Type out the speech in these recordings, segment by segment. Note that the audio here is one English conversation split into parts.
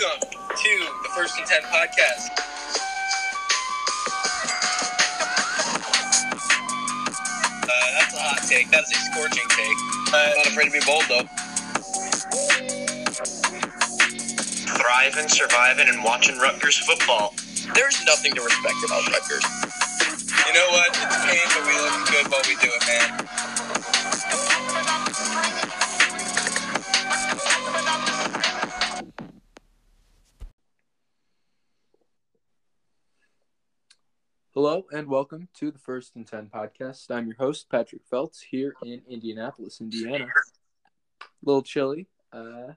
Welcome to the First and Ten podcast. Uh, that's a hot take. That is a scorching take. Uh, Not afraid to be bold though. thriving, surviving, and watching Rutgers football. there's nothing to respect about Rutgers. You know what? It's pain, but we look good while we do it, man. And welcome to the First and Ten podcast. I'm your host Patrick Feltz here in Indianapolis, Indiana. A little chilly, uh,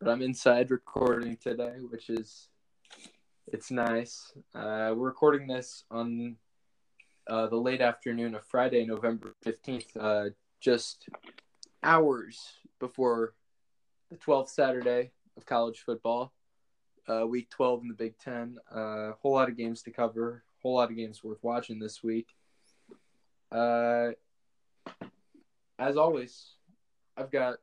but I'm inside recording today, which is it's nice. Uh, we're recording this on uh, the late afternoon of Friday, November fifteenth, uh, just hours before the twelfth Saturday of college football, uh, week twelve in the Big Ten. A uh, whole lot of games to cover whole lot of games worth watching this week. Uh, as always, I've got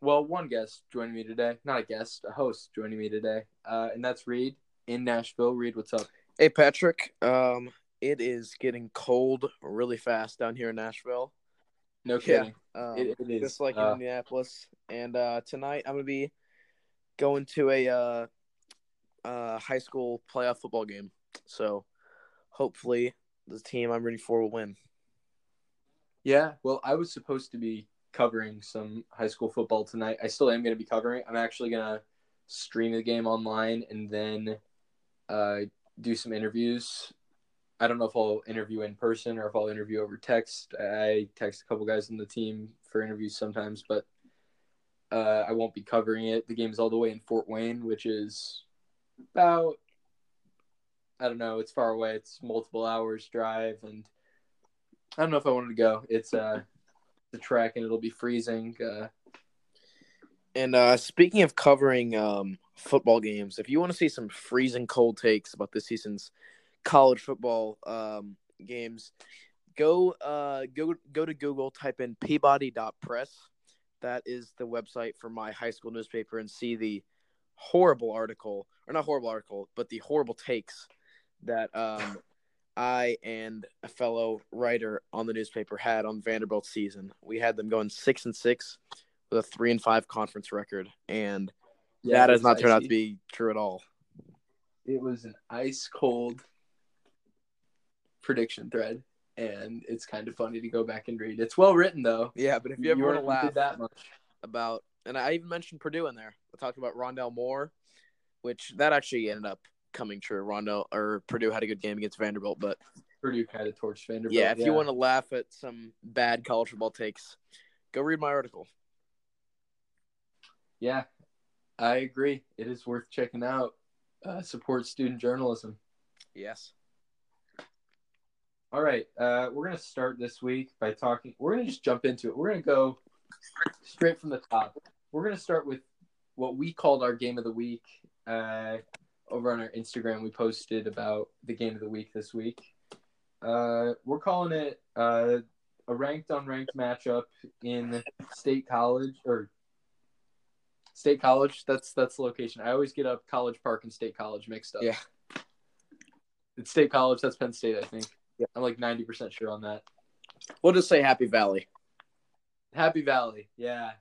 well one guest joining me today, not a guest, a host joining me today, uh, and that's Reid in Nashville. Reid, what's up? Hey Patrick, um, it is getting cold really fast down here in Nashville. No kidding. um, It- it is, just like uh, in Indianapolis. And uh, tonight I'm gonna be going to a uh, uh, high school playoff football game. So hopefully the team I'm rooting for will win. Yeah, well, I was supposed to be covering some high school football tonight. I still am going to be covering. I'm actually going to stream the game online and then uh, do some interviews. I don't know if I'll interview in person or if I'll interview over text. I text a couple guys in the team for interviews sometimes, but uh, I won't be covering it. The game's all the way in Fort Wayne, which is about I don't know. It's far away. It's multiple hours drive, and I don't know if I wanted to go. It's uh the track, and it'll be freezing. Uh, And uh, speaking of covering um, football games, if you want to see some freezing cold takes about this season's college football um, games, go uh, go go to Google, type in Peabody.press. That is the website for my high school newspaper, and see the horrible article, or not horrible article, but the horrible takes that um, I and a fellow writer on the newspaper had on Vanderbilt's season. We had them going six and six with a three and five conference record, and yeah, that has not turned out to be true at all. It was an ice cold prediction thread, and it's kind of funny to go back and read. It's well written though. Yeah, but if you ever want to laugh that much. about, and I even mentioned Purdue in there. I talked about Rondale Moore, which that actually ended up coming true. Rondo or Purdue had a good game against Vanderbilt, but Purdue kind of torched Vanderbilt. yeah, if you want to laugh at some bad college football takes, go read my article. yeah, I agree. It is worth checking out. Uh, support student journalism. Yes. All right, uh, we're gonna start this week by talking. We're gonna just jump into it. We're gonna go straight from the top. We're gonna start with what we called our game of the week. Uh, over on our Instagram, we posted about the game of the week this week. Uh, we're calling it uh, a ranked unranked matchup in state college or state college. That's that's the location. I always get up College Park and State College mixed up. Yeah. It's State College. That's Penn State, I think. Yeah. I'm like 90% sure on that. We'll just say Happy Valley. Happy Valley, yeah.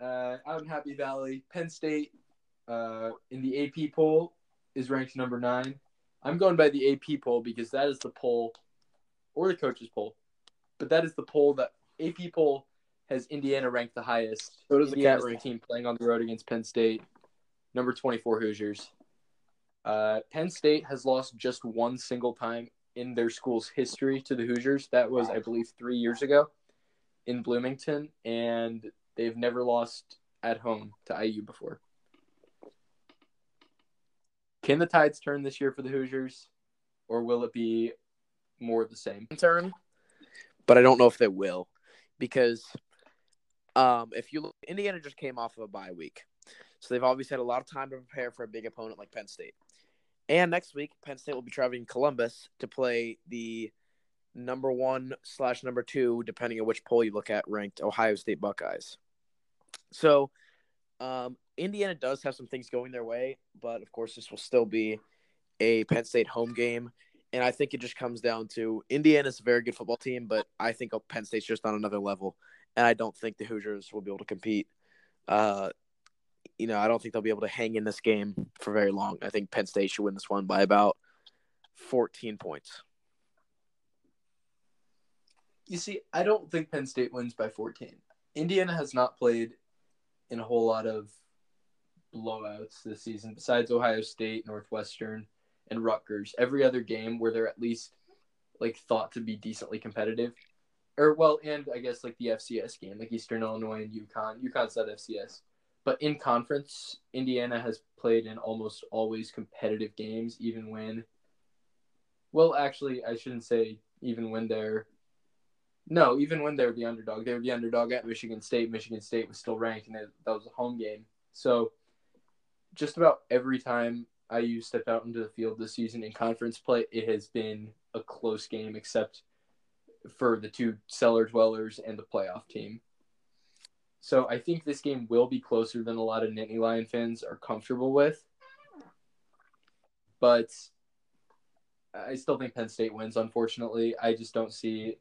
Uh, out in Happy Valley, Penn State uh, in the AP poll is ranked number nine. I'm going by the AP poll because that is the poll, or the coaches poll, but that is the poll that AP poll has Indiana ranked the highest. So does the Indiana's Cat rank. team playing on the road against Penn State, number 24 Hoosiers. Uh, Penn State has lost just one single time in their school's history to the Hoosiers. That was, I believe, three years ago in Bloomington, and they've never lost at home to IU before. Can the tides turn this year for the Hoosiers, or will it be more of the same? turn, but I don't know if they will because um, if you look, Indiana just came off of a bye week, so they've obviously had a lot of time to prepare for a big opponent like Penn State. And next week, Penn State will be traveling to Columbus to play the number one slash number two, depending on which poll you look at, ranked Ohio State Buckeyes. So Um, Indiana does have some things going their way, but of course, this will still be a Penn State home game. And I think it just comes down to Indiana's a very good football team, but I think Penn State's just on another level. And I don't think the Hoosiers will be able to compete. Uh, you know, I don't think they'll be able to hang in this game for very long. I think Penn State should win this one by about 14 points. You see, I don't think Penn State wins by 14. Indiana has not played in a whole lot of blowouts this season, besides Ohio State, Northwestern, and Rutgers. Every other game where they're at least like thought to be decently competitive, or well, and I guess like the FCS game, like Eastern Illinois and UConn. UConn's not FCS, but in conference, Indiana has played in almost always competitive games, even when. Well, actually, I shouldn't say even when they're no, even when they were the underdog, they were the underdog at Michigan State. Michigan State was still ranked, and that was a home game. So, just about every time IU stepped out into the field this season in conference play, it has been a close game, except for the two cellar dwellers and the playoff team. So, I think this game will be closer than a lot of Nittany Lion fans are comfortable with. But I still think Penn State wins, unfortunately. I just don't see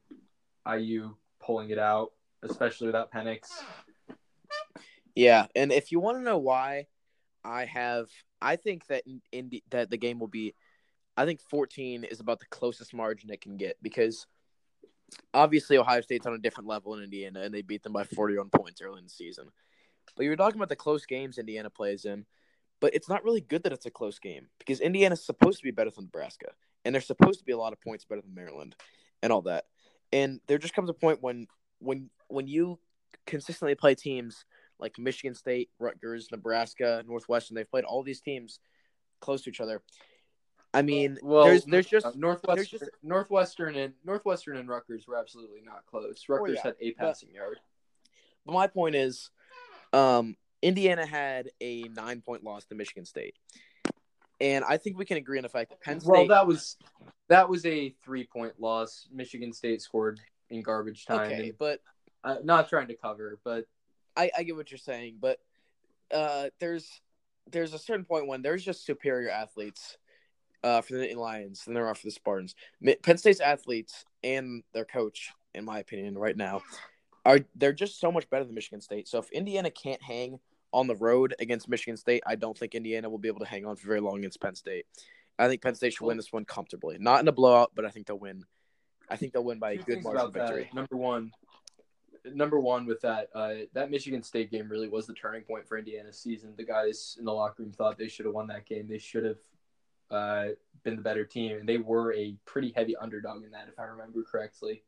IU pulling it out, especially without Penix. Yeah, and if you want to know why, I have I think that in, that the game will be, I think 14 is about the closest margin it can get because obviously Ohio State's on a different level in Indiana and they beat them by 41 points early in the season. But you were talking about the close games Indiana plays in, but it's not really good that it's a close game because Indiana's supposed to be better than Nebraska and they're supposed to be a lot of points better than Maryland and all that. And there just comes a point when when when you consistently play teams like Michigan State, Rutgers, Nebraska, Northwestern, they've played all these teams close to each other. I mean, well, there's there's just uh, Northwestern, just, Northwestern and Northwestern and Rutgers were absolutely not close. Oh, Rutgers oh, yeah, had a passing but, yard. But my point is, um, Indiana had a nine point loss to Michigan State. And I think we can agree on the fact that Penn State. Well, that was that was a three point loss. Michigan State scored in garbage time. Okay, but uh, not trying to cover, but I, I get what you're saying. But uh, there's there's a certain point when there's just superior athletes uh, for the Lions than there are for the Spartans. Penn State's athletes and their coach, in my opinion, right now, are they're just so much better than Michigan State. So if Indiana can't hang on the road against Michigan State, I don't think Indiana will be able to hang on for very long against Penn State. I think Penn State should win this one comfortably. Not in a blowout, but I think they'll win. I think they'll win by a good margin of victory. That. Number one, number one with that, uh, that Michigan State game really was the turning point for Indiana's season. The guys in the locker room thought they should have won that game. They should have uh, been the better team, and they were a pretty heavy underdog in that, if I remember correctly.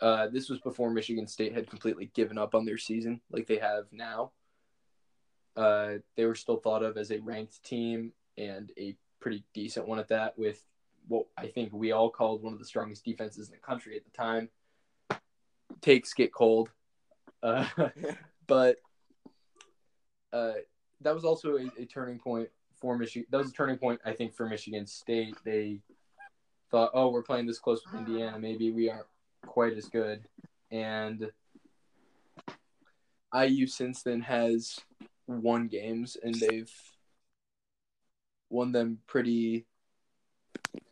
Uh, this was before Michigan State had completely given up on their season, like they have now. Uh, they were still thought of as a ranked team and a pretty decent one at that, with what I think we all called one of the strongest defenses in the country at the time. Takes get cold, uh, but uh, that was also a, a, turning point for Michigan. That was a turning point, I think, for Michigan State. They thought, "Oh, we're playing this close with Indiana. Maybe we aren't quite as good." And IU since then has won games and they've won them pretty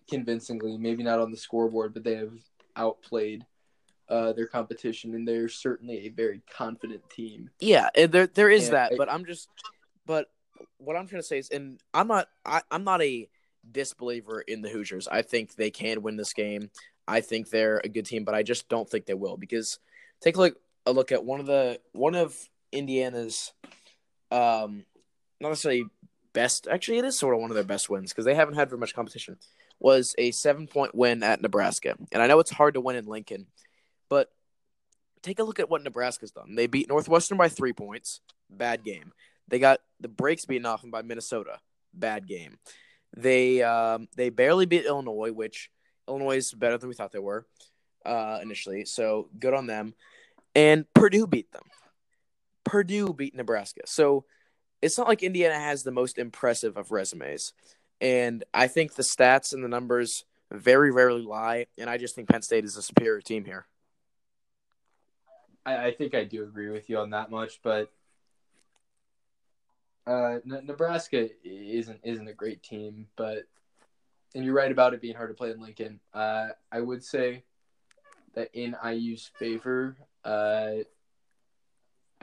convincingly. Maybe not on the scoreboard, but they have outplayed uh, their competition, and they're certainly a very confident team. Yeah, there there is and that, I, but I'm just, but what I'm trying to say is, and I'm not, I, I'm not a disbeliever in the Hoosiers. I think they can win this game. I think they're a good team, but I just don't think they will because take a look a look at one of the one of Indiana's um, not necessarily best. Actually, it is sort of one of their best wins because they haven't had very much competition. Was a seven point win at Nebraska, and I know it's hard to win in Lincoln, but take a look at what Nebraska's done. They beat Northwestern by three points. Bad game. They got the brakes beaten off them by Minnesota. Bad game. They um, they barely beat Illinois, which Illinois is better than we thought they were uh, initially. So good on them. And Purdue beat them. Purdue beat Nebraska. So it's not like Indiana has the most impressive of resumes. And I think the stats and the numbers very rarely lie. And I just think Penn State is a superior team here. I, I think I do agree with you on that much, but Uh, Nebraska isn't isn't a great team, but and you're right about it being hard to play in Lincoln. Uh, I would say that in IU's favor, uh,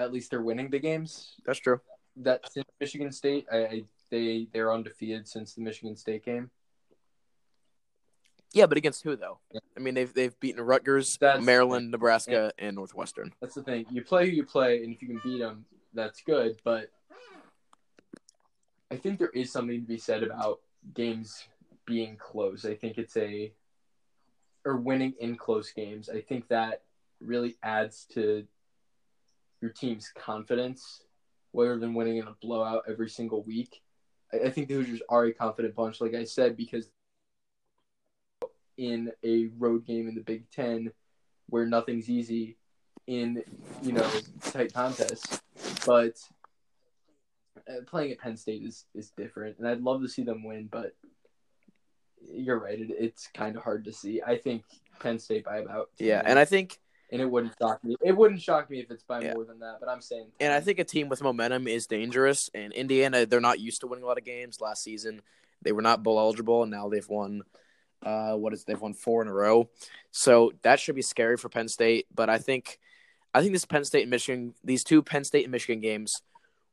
at least they're winning the games. That's true. That since Michigan State, I, I they they're undefeated since the Michigan State game. Yeah, but against who though? I mean, they've they've beaten Rutgers, That's- Maryland, Nebraska, and Northwestern. That's the thing. You play who you play, and if you can beat them, that's good. But I think there is something to be said about games being close. I think it's a or winning in close games. I think that really adds to your team's confidence, rather than winning in a blowout every single week. I, I think the Hoosiers are a confident bunch, like I said, because in a road game in the Big Ten where nothing's easy in you know tight contests, but uh, playing at Penn State is is different, and I'd love to see them win, but you're right, it, it's kind of hard to see. I think Penn State by about Yeah, and I think and it wouldn't shock me. It wouldn't shock me if it's by Yeah. more than that, but I'm saying and I think a team with momentum is dangerous. And Indiana, they're not used to winning a lot of games. Last season, they were not bowl eligible, and now they've won. Uh, what is they've won four in a row, so that should be scary for Penn State. But I think, I think this Penn State and Michigan, these two Penn State and Michigan games,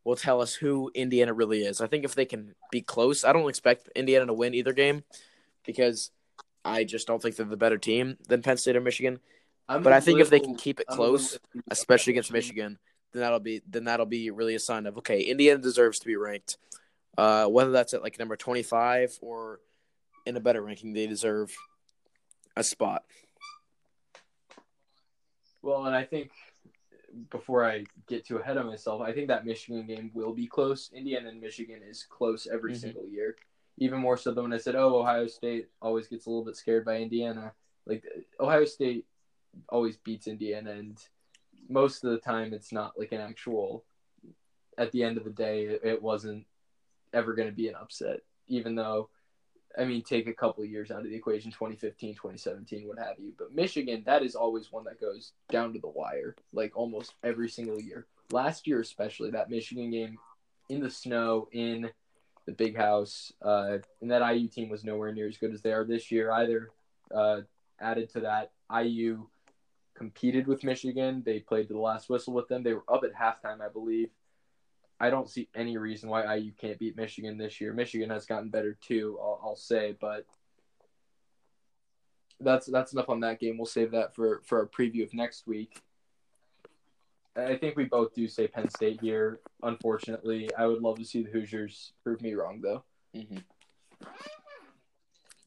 will tell us who Indiana really is. I think if they can be close, I don't expect Indiana to win either game, because I just don't think they're the better team than Penn State or Michigan. I'm But I think if they can keep it I'm a little close, especially against Michigan, then that'll be then that'll be really a sign of okay, Indiana deserves to be ranked. Uh, whether that's at like number twenty five or in a better ranking, they deserve a spot. Well, and I think before I get too ahead of myself, I think that Michigan game will be close. Indiana and Michigan is close every Mhm. single year. Even more so than when I said, "Oh, Ohio State always gets a little bit scared by Indiana." Like Ohio State always beats Indiana, and most of the time it's not like an actual. At the end of the day, it, wasn't ever going to be an upset, even though I mean, take a couple years out of the equation 2015, 2017, what have you. But Michigan, that is always one that goes down to the wire, like almost every single year. Last year, especially, that Michigan game in the snow, in the big house, uh, and that IU team was nowhere near as good as they are this year either. Uh, added to that, IU competed with Michigan. They played to the last whistle with them. They were up at halftime, I believe. I don't see any reason why IU can't beat Michigan this year. Michigan has gotten better too, I'll, I'll say, but that's that's enough on that game. We'll save that for for our preview of next week. I think we both do say Penn State here. Unfortunately, I would love to see the Hoosiers prove me wrong, though. Mhm.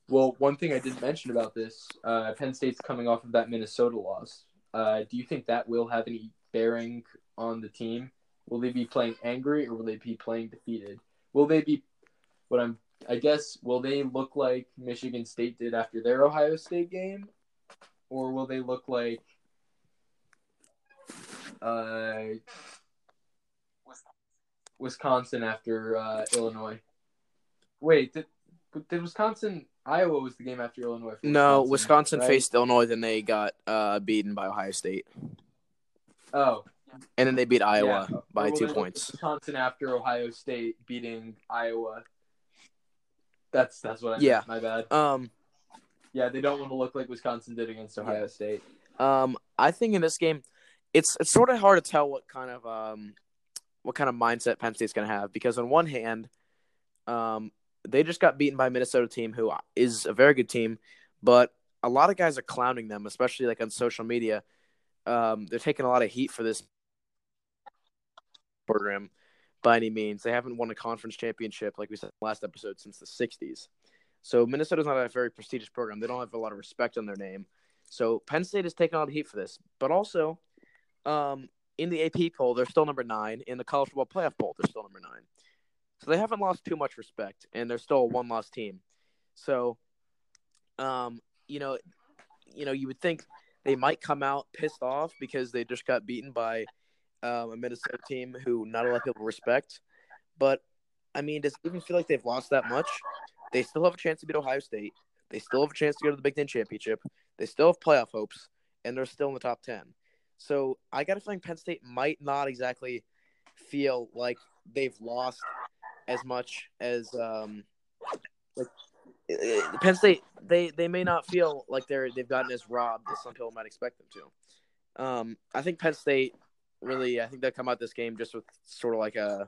Well, one thing I didn't mention about this, uh, Penn State's coming off of that Minnesota loss. Uh, do you think that will have any bearing on the team? Will they be playing angry or will they be playing defeated? Will they be what I'm I guess will they look like Michigan State did after their Ohio State game? Or will they look like uh Wisconsin after uh, Illinois? Wait, did, did Wisconsin Iowa was the game after Illinois? No, Wisconsin right? faced Illinois, then they got uh, beaten by Ohio State, Oh, and then they beat Iowa yeah. By will two points. Wisconsin after Ohio State beating Iowa. That's that's what I Yeah. My bad. Um, Yeah, they don't want to look like Wisconsin did against Ohio State. Um, I think in this game, it's it's sort of hard to tell what kind of um, what kind of mindset Penn State's going to have because on one hand, um, they just got beaten by a Minnesota team who is a very good team, but a lot of guys are clowning them, especially like on social media. Um, they're taking a lot of heat for this program by any means. They haven't won a conference championship like we said last episode since the '60s. So Minnesota's not a very prestigious program. They don't have a lot of respect on their name. So Penn State is taking all the heat for this, but also, um, in the AP poll, they're still number nine. In the college football playoff poll, they're still number nine. So they haven't lost too much respect, and they're still a one-loss team. So, um, you know, you know, you would think they might come out pissed off because they just got beaten by um, a Minnesota team who not a lot of people respect. But I mean, does it even feel like they've lost that much? They still have a chance to beat Ohio State. They still have a chance to go to the Big Ten championship. They still have playoff hopes, and they're still in the top ten. So I got a feeling Penn State might not exactly feel like they've lost as much as um like Penn State. They they may not feel like they're they've gotten as robbed as some people might expect them to. Um, I think Penn State really. I think they'll come out this game just with sort of like a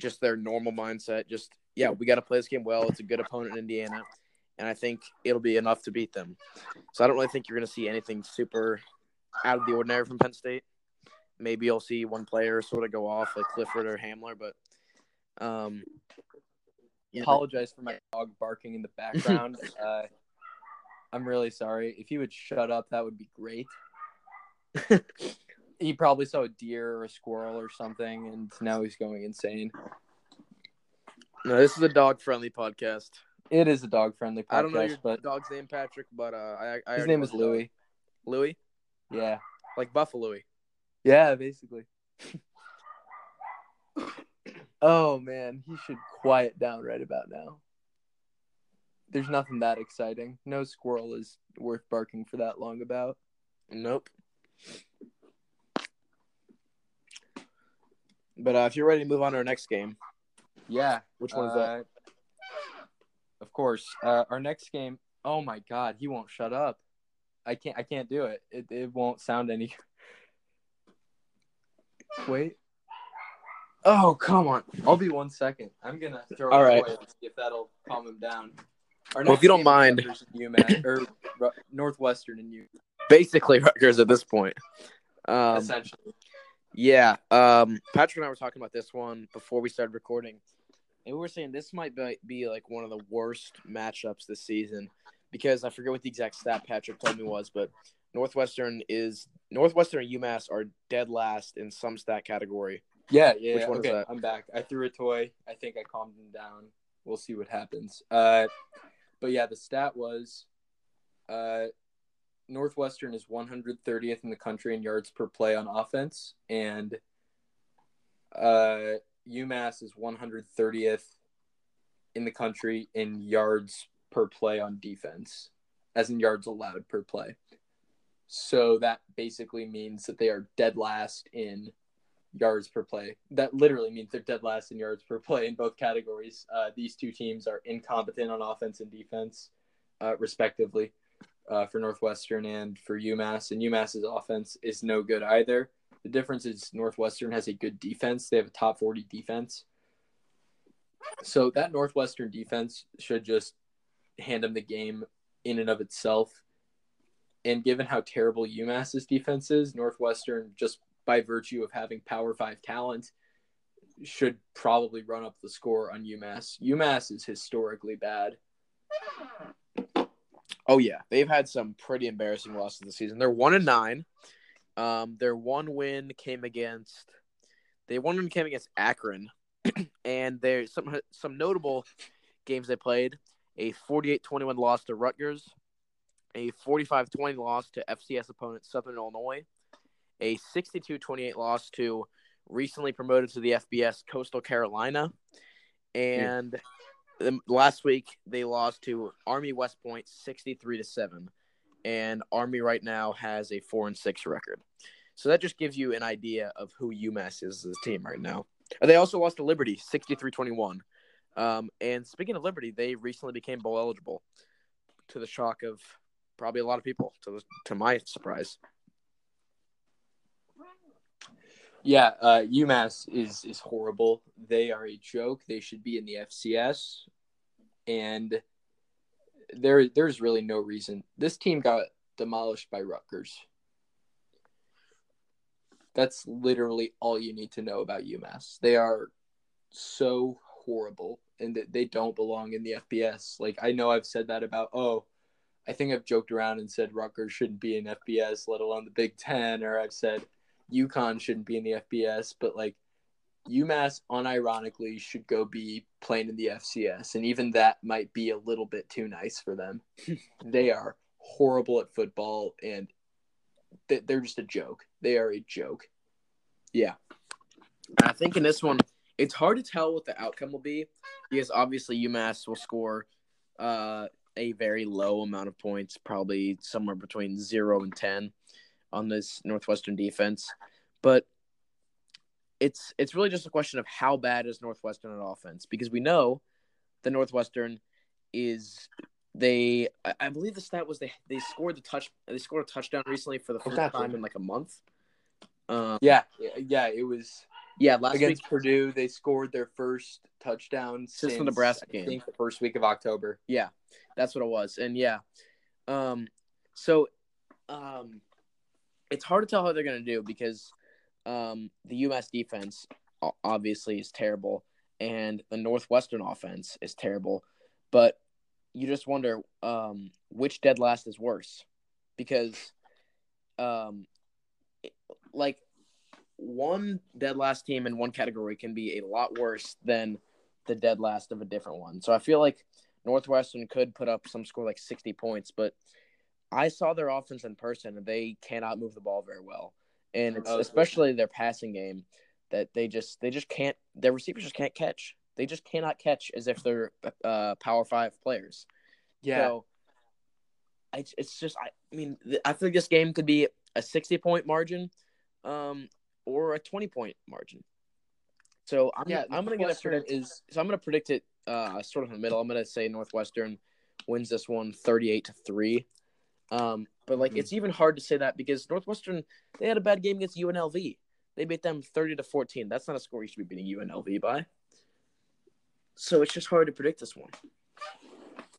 just their normal mindset. Just yeah, we got to play this game well. It's a good opponent in Indiana, and I think it'll be enough to beat them. So I don't really think you're going to see anything super out of the ordinary from Penn State. Maybe you'll see one player sort of go off like Clifford or Hamler, but um, yeah, Apologize for my dog barking in the background. uh, I'm really sorry. If he would shut up, that would be great. he probably saw a deer or a squirrel or something, and now he's going insane. no, this is a dog friendly podcast. It is a dog friendly podcast, I don't know your but dog's name, Patrick, but uh, I, I his name is. Louis. Louis, Yeah. like Buffalo. Yeah, basically. oh man, he should quiet down right about now. There's nothing that exciting. No squirrel is worth barking for that long about. Nope. But uh, if you're ready to move on to our next game, Yeah. which one is that? uh, Of course. Uh, our next game. Oh my god, he won't shut up. I can't. I can't do it. It it won't sound any. Wait. Oh come on! I'll be one second. I'm gonna throw All it right. away and see if that'll calm him down. Our Well, if you don't mind. UMass or Ru- Northwestern and U. Basically, Rutgers at this point. Um, essentially. Yeah, um, Patrick and I were talking about this one before we started recording, and we were saying this might be, be like one of the worst matchups this season because I forget what the exact stat Patrick told me was, but Northwestern is Northwestern and UMass are dead last in some stat category. Yeah, yeah. Which one is that? I'm back. I threw a toy. I think I calmed him down. We'll see what happens. Uh, but yeah, the stat was, uh, Northwestern is 130th in the country in yards per play on offense, and uh, UMass is 130th in the country in yards per play on defense, as in yards allowed per play. So that basically means that they are dead last in yards per play. That literally means they're dead last in yards per play in both categories. Uh, these two teams are incompetent on offense and defense, uh, respectively, uh, for Northwestern and for UMass. And UMass's offense is no good either. The difference is Northwestern has a good defense. They have a top 40 defense. So that Northwestern defense should just hand them the game in and of itself. And given how terrible UMass's defense is, Northwestern just by virtue of having Power Five talent, should probably run up the score on UMass. UMass is historically bad. Oh yeah, they've had some pretty embarrassing losses this season. They're one and nine. Um, their one win came against. They one win came against Akron, and there's some some notable games they played. A 48-21 loss to Rutgers, a 45-20 loss to FCS opponent Southern Illinois, a 62-28 loss to recently promoted to the FBS Coastal Carolina, and the- last week they lost to Army West Point 63 to 7 and Army right now has a 4 and 6 record. So that just gives you an idea of who UMass is as a team right now. And They also lost to Liberty 63-21. Um, and speaking of Liberty, they recently became bowl eligible to the shock of probably a lot of people to to my surprise. Yeah, uh, UMass is is horrible. They are a joke. They should be in the FCS, and there there's really no reason. This team got demolished by Rutgers. That's literally all you need to know about UMass. They are so horrible, and they don't belong in the FBS. Like I know I've said that about oh, I think I've joked around and said Rutgers shouldn't be in FBS, let alone the Big Ten, or I've said UConn shouldn't be in the FBS, but like UMass unironically should go be playing in the FCS, and even that might be a little bit too nice for them. they are horrible at football, and they- they're just a joke. They are a joke. Yeah, I think in this one, it's hard to tell what the outcome will be because obviously UMass will score uh, a very low amount of points, probably somewhere between zero and ten on this Northwestern defense. But it's it's really just a question of how bad is Northwestern on offense because we know the Northwestern is they I, I believe the stat was they they scored the touch they scored a touchdown recently for the first Exactly. time in like a month. Um, Yeah, yeah, it was yeah, last against week Purdue. They scored their first touchdown Since since, the Nebraska game. I think the first week of October. Yeah, that's what it was. And yeah, um, so um, it's hard to tell how they're gonna do because um, the U.S. defense obviously is terrible, and the Northwestern offense is terrible. But you just wonder um, which dead last is worse, because um, it- like one dead last team in one category can be a lot worse than the dead last of a different one. So I feel like Northwestern could put up some score like 60 points, but I saw their offense in person and they cannot move the ball very well. And it's Oh, especially their passing game that they just they just can't their receivers just can't catch. They just cannot catch as if they're uh power 5 players. Yeah. So I, it's just I, I mean I think this game could be a 60 point margin um or a 20 point margin. So I'm yeah, I'm going to Northwestern predict is so I'm going to predict it uh, sort of in the middle. I'm going to say Northwestern wins this one 38 to 3. Um, but like Mhm. it's even hard to say that because Northwestern they had a bad game against UNLV. They beat them 30 to 14. That's not a score you should be beating UNLV by. So it's just hard to predict this one.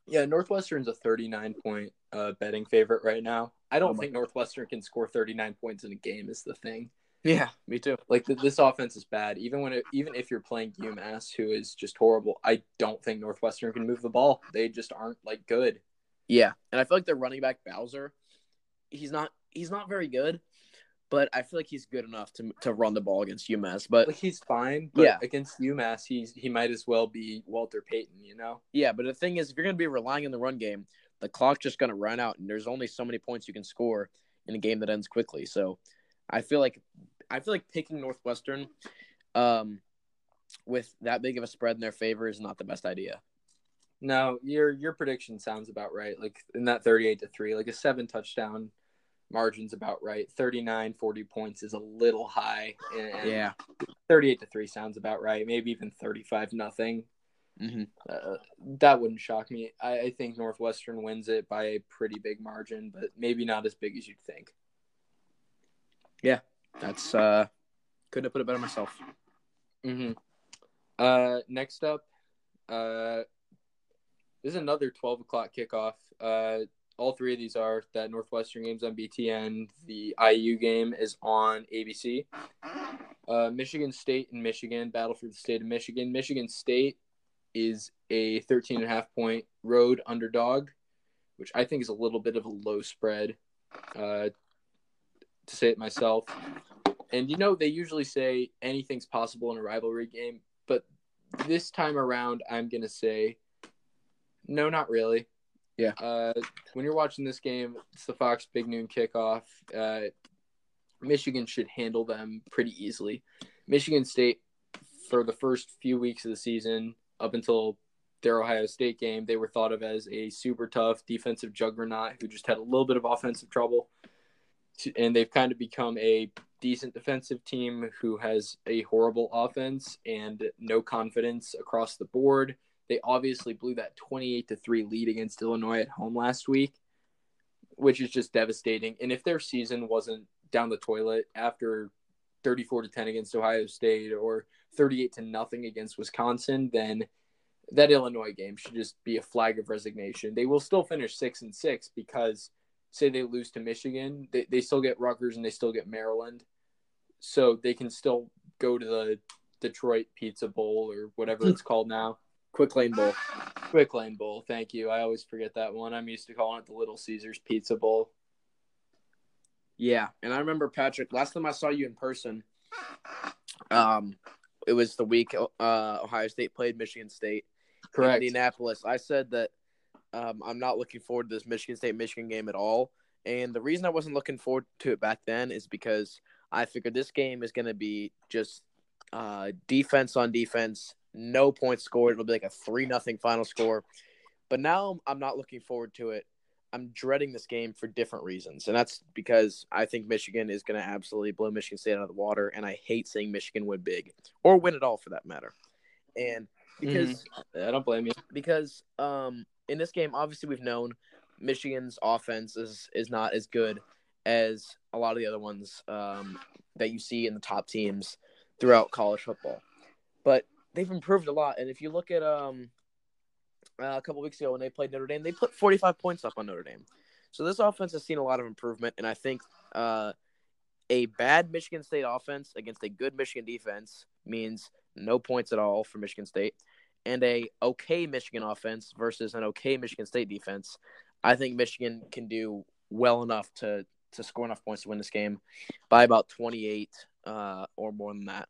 yeah. Northwestern's a 39 point uh, betting favorite right now. I don't Oh think Northwestern can score 39 points in a game. Is the thing. Yeah, me too. Like th- this offense is bad. Even when it, even if you're playing UMass, who is just horrible, I don't think Northwestern can move the ball. They just aren't like good. Yeah, and I feel like their running back Bowser, he's not he's not very good, but I feel like he's good enough to to run the ball against UMass. But Like he's fine, but Yeah. against UMass, he's he might as well be Walter Payton. You know. Yeah, but the thing is, if you're going to be relying on the run game, the clock's just going to run out, and there's only so many points you can score in a game that ends quickly. So, I feel like I feel like picking Northwestern, um, with that big of a spread in their favor is not the best idea. No, your your prediction sounds about right. Like in that 38 to 3, like a seven touchdown margin's about right. 39 40 points is a little high Yeah. 38 to 3 sounds about right. Maybe even 35 nothing. hmm Uh, that wouldn't shock me. I, I think Northwestern wins it by a pretty big margin, but maybe not as big as you'd think. Yeah, that's uh, couldn't have put it better myself. Mm-hmm. Uh, next up, uh, this is another 12 o'clock kickoff. Uh, all three of these are that Northwestern game's on BTN. The IU game is on ABC. Uh, Michigan State and Michigan battle for the state of Michigan. Michigan State is a 13 and a half point road underdog, which I think is a little bit of a low spread, uh, to say it myself. And you know, they usually say anything's possible in a rivalry game, but this time around, I'm going to say no, not really. Yeah. Uh, when you're watching this game, it's the Fox Big Noon kickoff. Uh, Michigan should handle them pretty easily. Michigan State, for the first few weeks of the season, up until their Ohio State game, they were thought of as a super tough defensive juggernaut who just had a little bit of offensive trouble. And they've kind of become a decent defensive team who has a horrible offense and no confidence across the board. They obviously blew that 28 to 3 lead against Illinois at home last week, which is just devastating. And if their season wasn't down the toilet after 34 to 10 against Ohio State or 38 to nothing against Wisconsin, then that Illinois game should just be a flag of resignation. They will still finish 6 and 6 because say they lose to Michigan, they, they still get Rutgers and they still get Maryland. So they can still go to the Detroit Pizza Bowl or whatever it's called now. Quick lane bowl. Quick Lane Bowl. Thank you. I always forget that one. I'm used to calling it the Little Caesars Pizza Bowl. Yeah, and I remember Patrick. Last time I saw you in person, um, it was the week uh, Ohio State played Michigan State. in Correct. Indianapolis. I said that um, I'm not looking forward to this Michigan State Michigan game at all. And the reason I wasn't looking forward to it back then is because I figured this game is going to be just uh, defense on defense, no points scored. It'll be like a three nothing final score. But now I'm not looking forward to it. I'm dreading this game for different reasons, and that's because I think Michigan is going to absolutely blow Michigan State out of the water, and I hate seeing Michigan win big or win at all for that matter. And because I don't blame you. because um in this game obviously we've known Michigan's offense is is not as good as a lot of the other ones um that you see in the top teams throughout college football. But they've improved a lot and if you look at um uh, a couple weeks ago when they played Notre Dame, they put 45 points up on Notre Dame. So this offense has seen a lot of improvement and I think uh a bad Michigan State offense against a good Michigan defense means no points at all for Michigan State and a okay Michigan offense versus an okay Michigan State defense, I think Michigan can do well enough to to score enough points to win this game by about 28 uh, or more than that.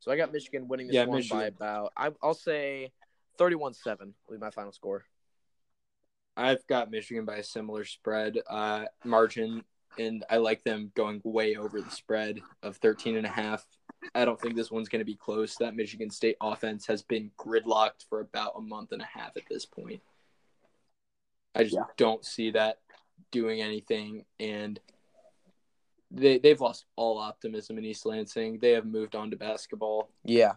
So I got Michigan winning this Yeah, one Michigan. by about I, I'll say 31-7 will be my final score. I've got Michigan by a similar spread uh, margin, and I like them going way over the spread of 13 and a half. I don't think this one's going to be close. That Michigan State offense has been gridlocked for about a month and a half at this point. I just Yeah. don't see that doing anything, and they they've lost all optimism in East Lansing. They have moved on to basketball. Yeah,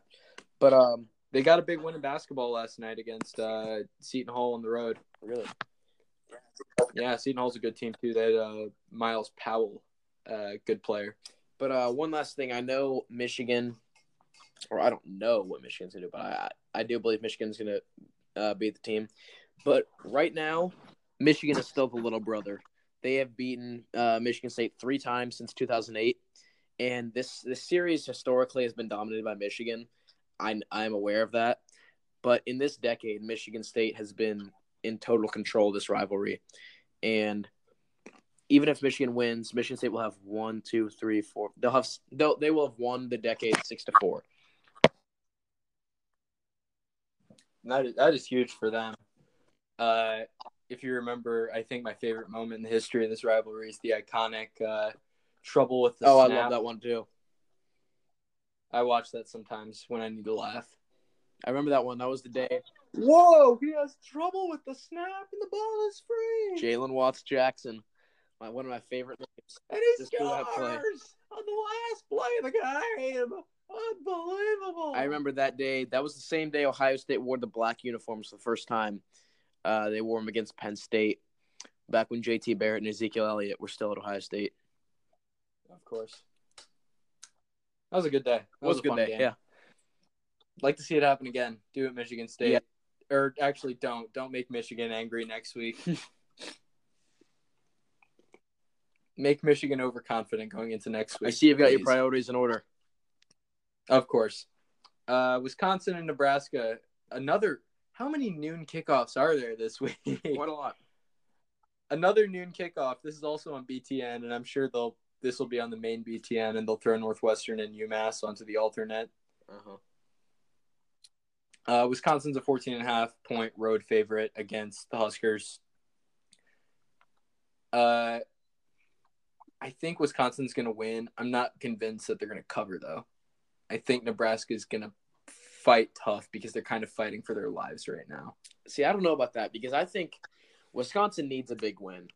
but um, They got a big win in basketball last night against uh, Seton Hall on the road. really, Yeah, Seton Hall's a good team too. They had uh, Myles Powell, uh, good player. But uh, one last thing, I know Michigan, or I don't know what Michigan's gonna do, but I I do believe Michigan's gonna uh, beat the team. But right now, Michigan is still the little brother. They have beaten uh, Michigan State three times since 2008, and this this series historically has been dominated by Michigan. I I'm aware of that, but in this decade, Michigan State has been in total control of this rivalry, and even if Michigan wins, Michigan State will have one, two, three, four. They'll have they'll they will have won the decade six to four. That is, that is huge for them. Uh, if you remember, I think my favorite moment in the history of this rivalry is the iconic uh, trouble with the oh, snap. I love that one too. I watch that sometimes when I need to laugh. I remember that one. That was the day Whoa, he has trouble with the snap and the ball is free. Jalen Watts Jackson, my one of my favorite names. and he Just for that play. scores on the last play of the game. Unbelievable. I remember that day. That was the same day Ohio State wore the black uniforms for the first time. Uh, they wore them against Penn State back when J.T. Barrett and Ezekiel Elliott were still at Ohio State. Of course. That was a good day. That It was a good day. game. Yeah. like to see it happen again. Do it, Michigan State. Yeah. Or actually, don't. Don't make Michigan angry next week. make Michigan overconfident going into next week. I see you've got your priorities in order. Of course. Uh, Wisconsin and Nebraska. Another. How many noon kickoffs are there this week? Quite a lot. Another noon kickoff. This is also on BTN, and I'm sure they'll. This will be on the main BTN, and they'll throw Northwestern and UMass onto the alternate. Uh-huh. Uh, Wisconsin's a 14 and a half point road favorite against the Huskers. Uh, I think Wisconsin's going to win. I'm not convinced that they're going to cover, though. I think Nebraska's going to fight tough because they're kind of fighting for their lives right now. See, I don't know about that because I think Wisconsin needs a big win.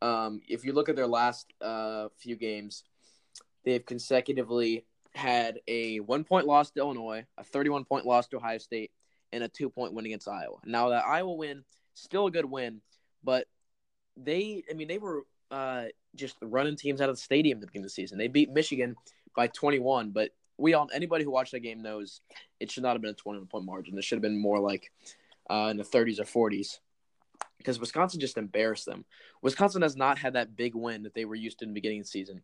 Um, if you look at their last uh, few games, they've consecutively had a one point loss to Illinois, a 31 point loss to Ohio State, and a two point win against Iowa. Now, that Iowa win, still a good win, but they, I mean, they were uh, just running teams out of the stadium at the beginning of the season. They beat Michigan by 21, but we all, anybody who watched that game knows it should not have been a 21 point margin. It should have been more like uh, in the 30s or 40s because Wisconsin just embarrassed them. Wisconsin has not had that big win that they were used to in the beginning of the season.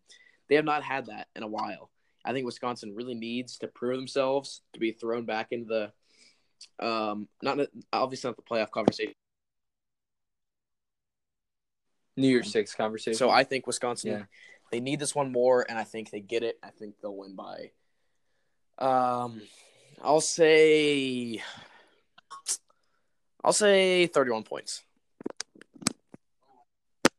They have not had that in a while. I think Wisconsin really needs to prove themselves to be thrown back into the um not obviously not the playoff conversation. New Year's Six conversation. So I think Wisconsin Yeah. they need this one more and I think they get it. I think they'll win by um I'll say I'll say 31 points.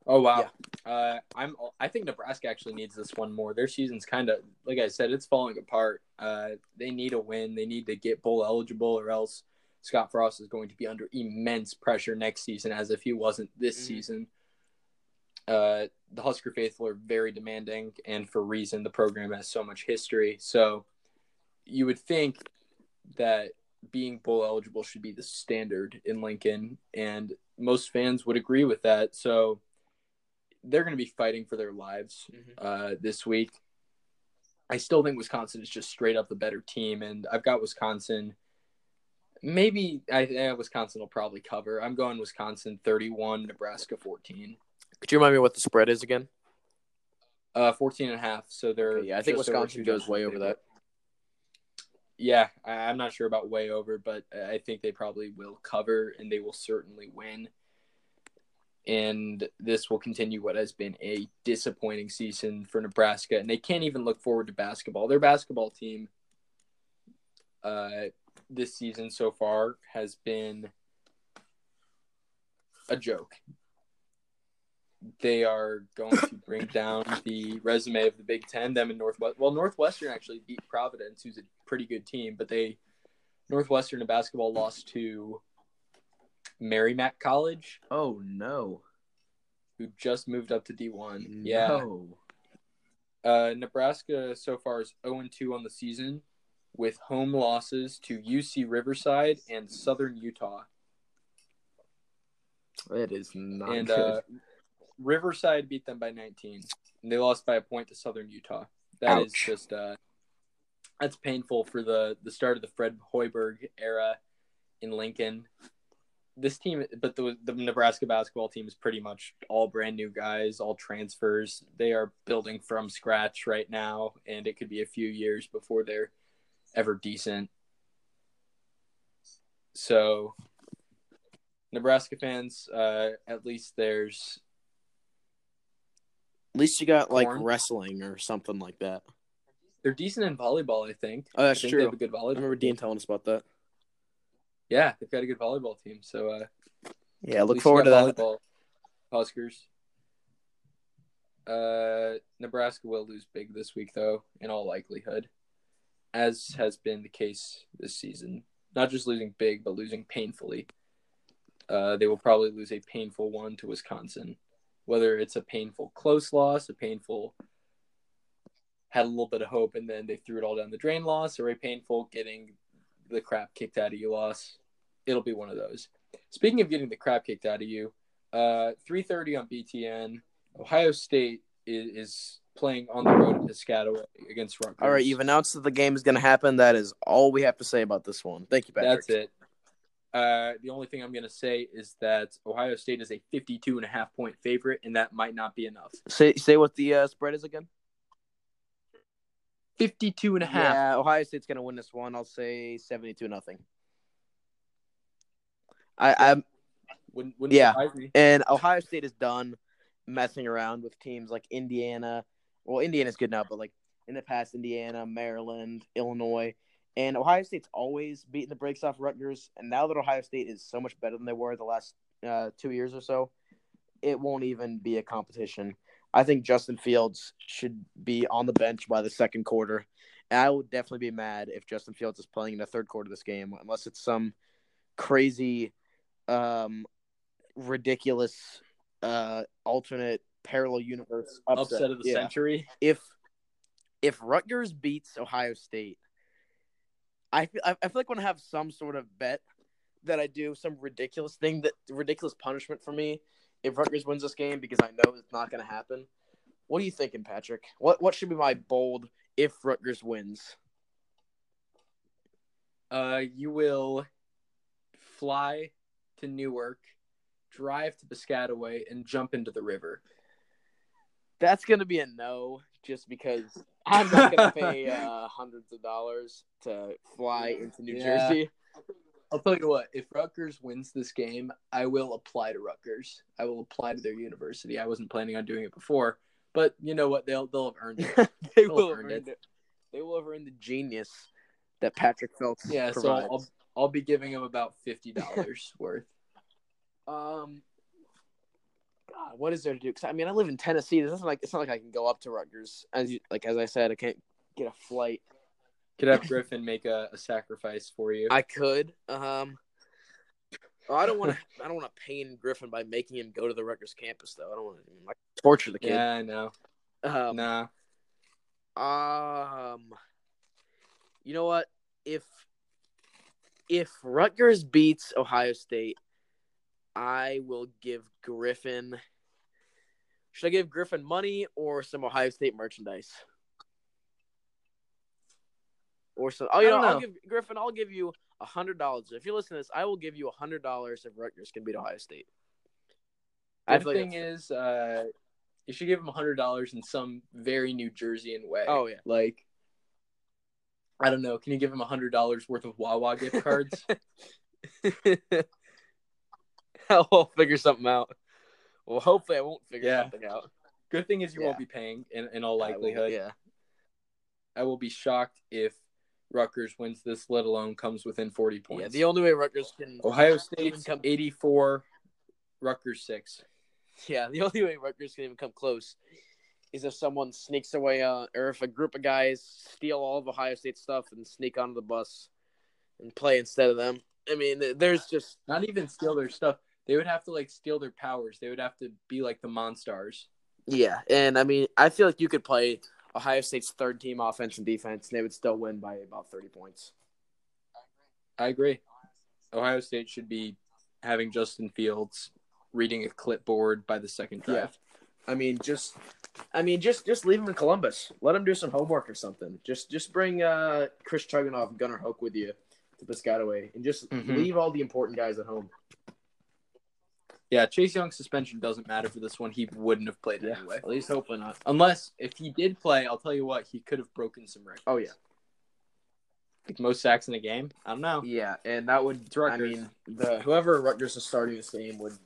Oh wow. Uh, I'm. I think Nebraska actually needs this one more. Their season's kind of, like I said, it's falling apart. Uh, they need a win. They need to get bowl eligible, or else Scott Frost is going to be under immense pressure next season, as if he wasn't this Mhm. season. Uh, the Husker faithful are very demanding, and for reason. The program has so much history, so you would think that being bowl eligible should be the standard in Lincoln, and most fans would agree with that. So they're going to be fighting for their lives Mhm. uh, this week. I still think Wisconsin is just straight up the better team, and I've got Wisconsin. Maybe I yeah, Wisconsin will probably cover. I'm going Wisconsin 31, Nebraska 14. Could you remind me what the spread is again? Uh, 14 and a half. So they're Okay, yeah, I think Wisconsin goes way over that. Yeah, I, I'm not sure about way over, but I think they probably will cover and they will certainly win. And this will continue what has been a disappointing season for Nebraska, and they can't even look forward to basketball. Their basketball team, uh, this season so far has been a joke. They are going to bring down the resume of the Big Ten. Them and Northwest. Well, Northwestern actually beat Providence, who's a pretty good team, but they Northwestern in basketball lost to Merrimack College, Oh no. who just moved up to D one. Yeah. Uh, Nebraska so far is 0 2 on the season with home losses to UC Riverside and Southern Utah. That is not and good. uh, Riverside beat them by 19. And they lost by a point to Southern Utah. That is Ouch. just uh, that's painful for the the start of the Fred Hoiberg era in Lincoln. This team, but the the Nebraska basketball team is pretty much all brand new guys, all transfers. They are building from scratch right now, and it could be a few years before they're ever decent. So, Nebraska fans, uh, at least there's At least you got like Corn. wrestling or something like that. they're decent in volleyball. I think. Oh, that's I think true. They have a good volleyball. I volleyball. remember Dean telling us about that. Yeah, they've got a good volleyball team. So uh, Yeah, look forward to got that. volleyball. Huskers. Uh, Nebraska will lose big this week, though, in all likelihood, as has been the case this season. Not just losing big, but losing painfully. Uh, they will probably lose a painful one to Wisconsin, whether it's a painful close loss, a painful had a little bit of hope and then they threw it all down the drain loss, or a painful getting the crap kicked out of you loss. It'll be one of those. Speaking of getting the crap kicked out of you, uh, 3:30 on BTN. Ohio State is, is playing on the road in Piscataway against Rutgers. All right, you've announced that the game is going to happen. That is all we have to say about this one. Thank you, Patrick. That's it. Uh, the only thing I'm going to say is that Ohio State is a 52 and a half point favorite, and that might not be enough. Say say what the uh, spread is again. 52 and a half. Yeah, Ohio State's going to win this one. I'll say seventy-two nothing. I, I'm Wouldn't, wouldn't Yeah. and Ohio State is done messing around with teams like Indiana. Well, Indiana's good now, but like in the past, Indiana, Maryland, Illinois, and Ohio State's always beating the brakes off Rutgers. And now that Ohio State is so much better than they were the last uh, two years or so, it won't even be a competition. I think Justin Fields should be on the bench by the second quarter. And I would definitely be mad if Justin Fields is playing in the third quarter of this game, unless it's some crazy, um, ridiculous, uh, alternate parallel universe upset, Upset of the Yeah. century. If if Rutgers beats Ohio State, I feel, I feel like when I want to have some sort of bet that I do some ridiculous thing that ridiculous punishment for me if Rutgers wins this game because I know it's not going to happen. What are you thinking, Patrick? What what should be my bold if Rutgers wins? Uh, you will fly to Newark, drive to Piscataway, and jump into the river. That's going to be a no, just because I'm not going to pay uh, hundreds of dollars to fly into New Yeah. Jersey. I'll tell you what, if Rutgers wins this game, I will apply to Rutgers. I will apply to their university. I wasn't planning on doing it before, but you know what? They'll they'll have earned it. they They'll will have earned earned it. They will have earned the genius that Patrick Phelps Yeah, so. I'll I'll be giving him about fifty dollars worth. Um, God, what is there to do? 'Cause, I mean, I live in Tennessee. This isn't like it's not like I can go up to Rutgers. As you, like as I said, I can't get a flight. Could have Griffin make a, a sacrifice for you. I could. Um, I don't want to. I don't want to pain Griffin by making him go to the Rutgers campus, though. I don't want to like, torture the kid. Yeah, I know. Um, nah. Um, you know what? If if Rutgers beats Ohio State, I will give Griffin. Should I give Griffin money or some Ohio State merchandise? Or some? Oh, you know, don't I'll give Griffin. I'll give you a hundred dollars if you listen to this. I will give you a hundred dollars if Rutgers can beat Ohio State. The like thing is, uh, you should give him a hundred dollars in some very New Jerseyan way. Oh, yeah. like I don't know. Can you give him a hundred dollars worth of Wawa gift cards? I'll figure something out. Well, hopefully, I won't figure Yeah. something out. Good thing is you Yeah. won't be paying in, in all I will- likelihood. yeah. I will be shocked if Rutgers wins this, let alone comes within forty points. Yeah, the only way Rutgers can Ohio even State's come- eighty-four, Rutgers six. yeah, the only way Rutgers can even come close is if someone sneaks away uh, or if a group of guys steal all of Ohio State stuff and sneak onto the bus and play instead of them. I mean, there's just Not even steal their stuff. They would have to like steal their powers. They would have to be like the Monstars. yeah, and I mean, I feel like you could play Ohio State's third team offense and defense, and they would still win by about thirty points. I agree. Ohio State should be having Justin Fields reading a clipboard by the second Yeah. I mean, just, I mean, just just leave him in Columbus. Let him do some homework or something. Just just bring uh, Chris Chugunov and Gunnar Hoak with you to Piscataway, and just Mhm. leave all the important guys at home. Yeah, Chase Young's suspension doesn't matter for this one. He wouldn't have played anyway. at least hopefully not. Unless if he did play, I'll tell you what, he could have broken some records. Oh yeah, Like most sacks in a game. I don't know. yeah, and that would. I mean, the whoever Rutgers is starting this game would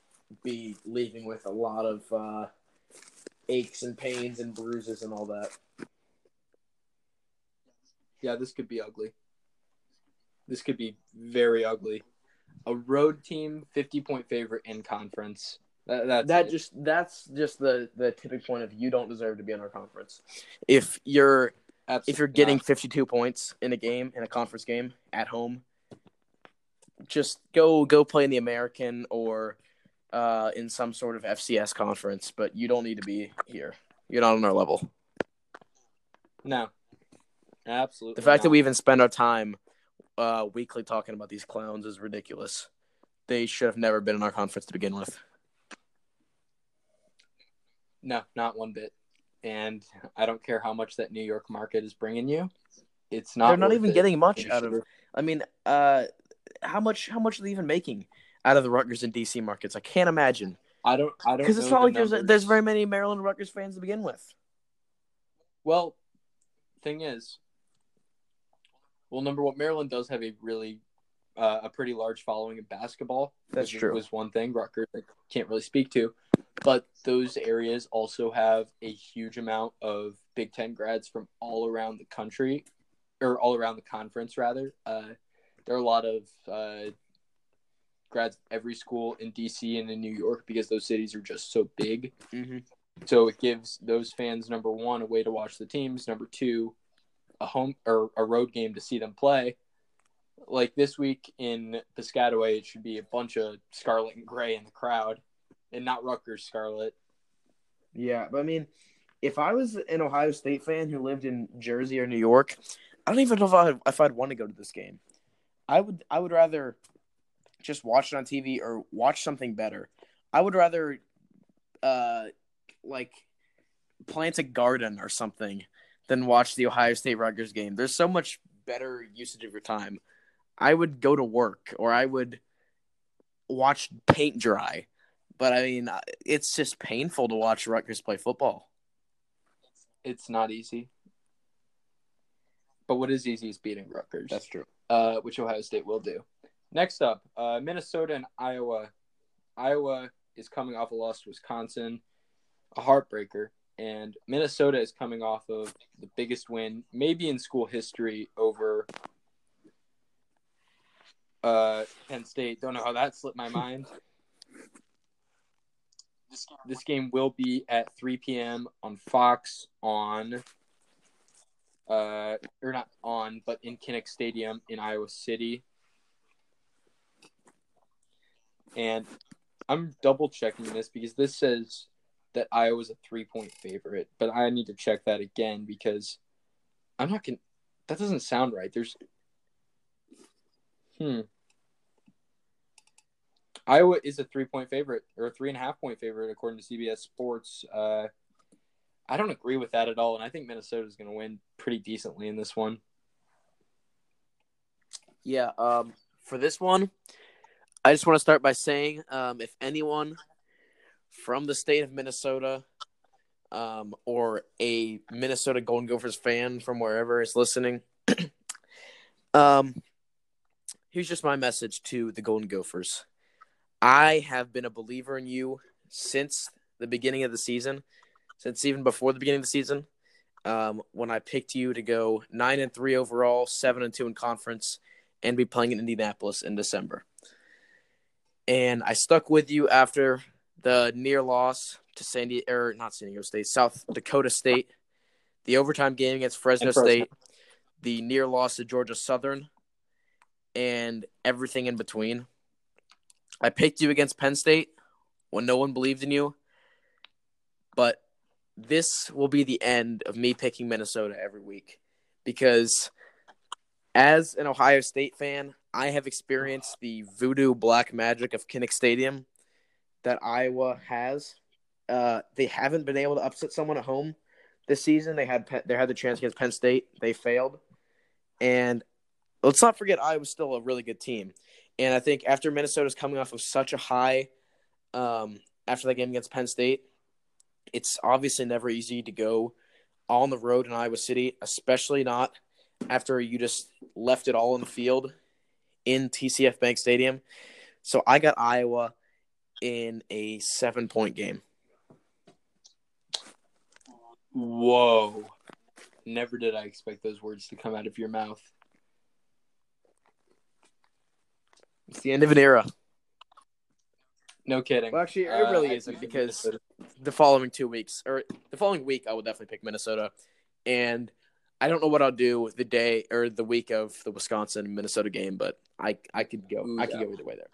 be leaving with a lot of uh, aches and pains and bruises and all that. Yeah, this could be ugly. This could be very ugly. A road team, fifty point favorite in conference. That that's that just that's just the the tipping point of you don't deserve to be in our conference. If you're Absolutely if you're getting not. 52 points in a game in a conference game at home just go go play in the american or uh, in some sort of fcs conference but you don't need to be here you're not on our level no, absolutely. the fact that we even spend our time uh, weekly talking about these clowns is ridiculous they should have never been in our conference to begin with No, not one bit. And I don't care how much that New York market is bringing you. It's not. they're not even it. getting much out of i mean uh, how much how much are they even making out of the Rutgers and DC markets? I can't imagine. I don't. I don't. Because it's not the like there's numbers. there's very many Maryland Rutgers fans to begin with. Well, thing is, well, number one, Maryland does have a really uh, a pretty large following of basketball. That's which true. Was one thing Rutgers I can't really speak to, but those areas also have a huge amount of Big Ten grads from all around the country, or all around the conference rather. Uh, there are a lot of uh, grads every school in DC and in New York because those cities are just so big. Mm-hmm. So it gives those fans number one a way to watch the teams, number two, a home or a road game to see them play. Like this week in Piscataway, it should be a bunch of scarlet and gray in the crowd, and not Rutgers scarlet. Yeah, but I mean, if I was an Ohio State fan who lived in Jersey or New York, I don't even know if I if I'd want to go to this game. I would I would rather just watch it on TV or watch something better. I would rather uh like plant a garden or something than watch the Ohio State Rutgers game. There's so much better usage of your time. I would go to work or I would watch paint dry. But I mean, it's just painful to watch Rutgers play football. It's not easy, but what is easy is beating Rutgers. That's true. uh, which Ohio State will do. Next up, uh, Minnesota and Iowa. Iowa is coming off a loss to Wisconsin, a heartbreaker, and Minnesota is coming off of the biggest win, maybe in school history, over uh, Penn State. Don't know how that slipped my mind. This game will be at 3 p.m. on Fox on uh or not on but in Kinnick Stadium in Iowa City. and I'm double checking this because this says that Iowa's a three point favorite, but I need to check that again because I'm not gonna. That doesn't sound right. There's. Hmm. Iowa is a three point favorite or a three and a half point favorite according to CBS Sports. Uh, I don't agree with that at all, and I think Minnesota is going to win pretty decently in this one. Yeah, um, for this one, I just want to start by saying um, if anyone from the state of Minnesota um, or a Minnesota Golden Gophers fan from wherever is listening, um, here's just my message to the Golden Gophers. I have been a believer in you since the beginning of the season, since even before the beginning of the season. Um, when I picked you to go nine and three overall, seven and two in conference, and be playing in Indianapolis in December. And I stuck with you after the near loss to San Diego, or not San Diego State, South Dakota State, the overtime game against Fresno, Fresno. State, the near loss to Georgia Southern, and everything in between. I picked you against Penn State when no one believed in you, but this will be the end of me picking Minnesota every week because as an Ohio State fan, I have experienced the voodoo black magic of Kinnick Stadium that Iowa has. Uh, they haven't been able to upset someone at home this season. They had they had the chance against Penn State. They failed, and let's not forget Iowa's still a really good team. And I think after Minnesota's coming off of such a high um, after that game against Penn State, it's obviously never easy to go on the road in Iowa City, especially not after you just left it all on the field in TCF Bank Stadium. So I got Iowa in a seven point game. Whoa. Never did I expect those words to come out of your mouth. It's the end of an era. No kidding. Well, actually, it Uh, really I isn't because Minnesota- the following two weeks or the following week, I will definitely pick Minnesota. And I don't know what I'll do with the day or the week of the Wisconsin Minnesota game, but I I could go Ooh, I could yeah. go either way there.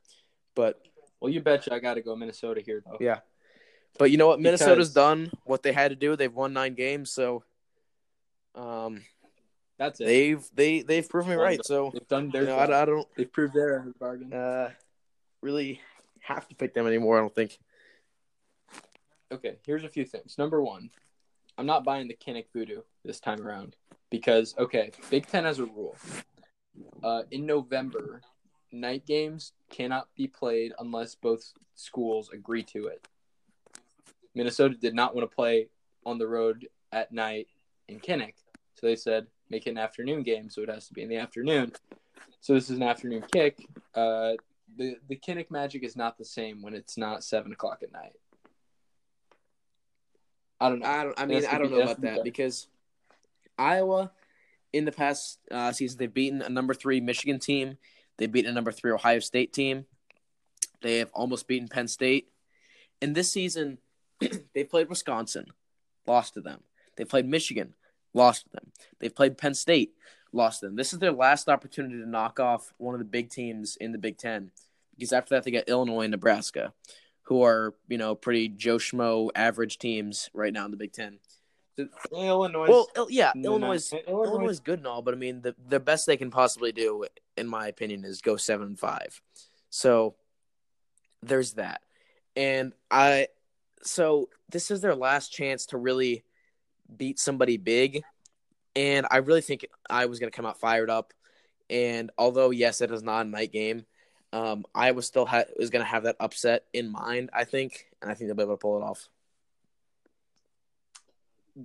But Well, you betcha I got to go Minnesota here, though. Yeah. But you know what? Minnesota's Because- done what they had to do. They've won nine games, so um, That's it. they've they they've proven me right. done. So They've done you their know. I, I don't They've proved their end bargain. uh, really have to pick them anymore. I don't think. Okay, here's a few things. Number one, I'm not buying the Kinnick voodoo this time around because okay, Big Ten has a rule. Uh, in November, night games cannot be played unless both schools agree to it. Minnesota did not want to play on the road at night in Kinnick, so they said make it an afternoon game, so it has to be in the afternoon. So this is an afternoon kick. Uh, the the Kinnick magic is not the same when it's not seven o'clock at night. I don't know. I don't. I mean, I don't be- know about be that because Iowa, in the past uh, season, they've beaten a number three Michigan team. They've beaten a number three Ohio State team. They have almost beaten Penn State. And this season, they played Wisconsin, lost to them. They played Michigan, lost to them. They've played Penn State, lost to them. This is their last opportunity to knock off one of the big teams in the Big Ten. Because after that, they got Illinois and Nebraska, who are, you know, pretty Joe Schmo average teams right now in the Big Ten. Illinois. Well, yeah, Illinois. Illinois, Illinois- is good and all, but I mean, the the best they can possibly do, in my opinion, is go seven and five. So there's that, and I, so this is their last chance to really beat somebody big, and I really think Iowa's going to come out fired up. And although yes, it is not a night game, um, Iowa's still ha- was going to have that upset in mind. I think, and I think they'll be able to pull it off.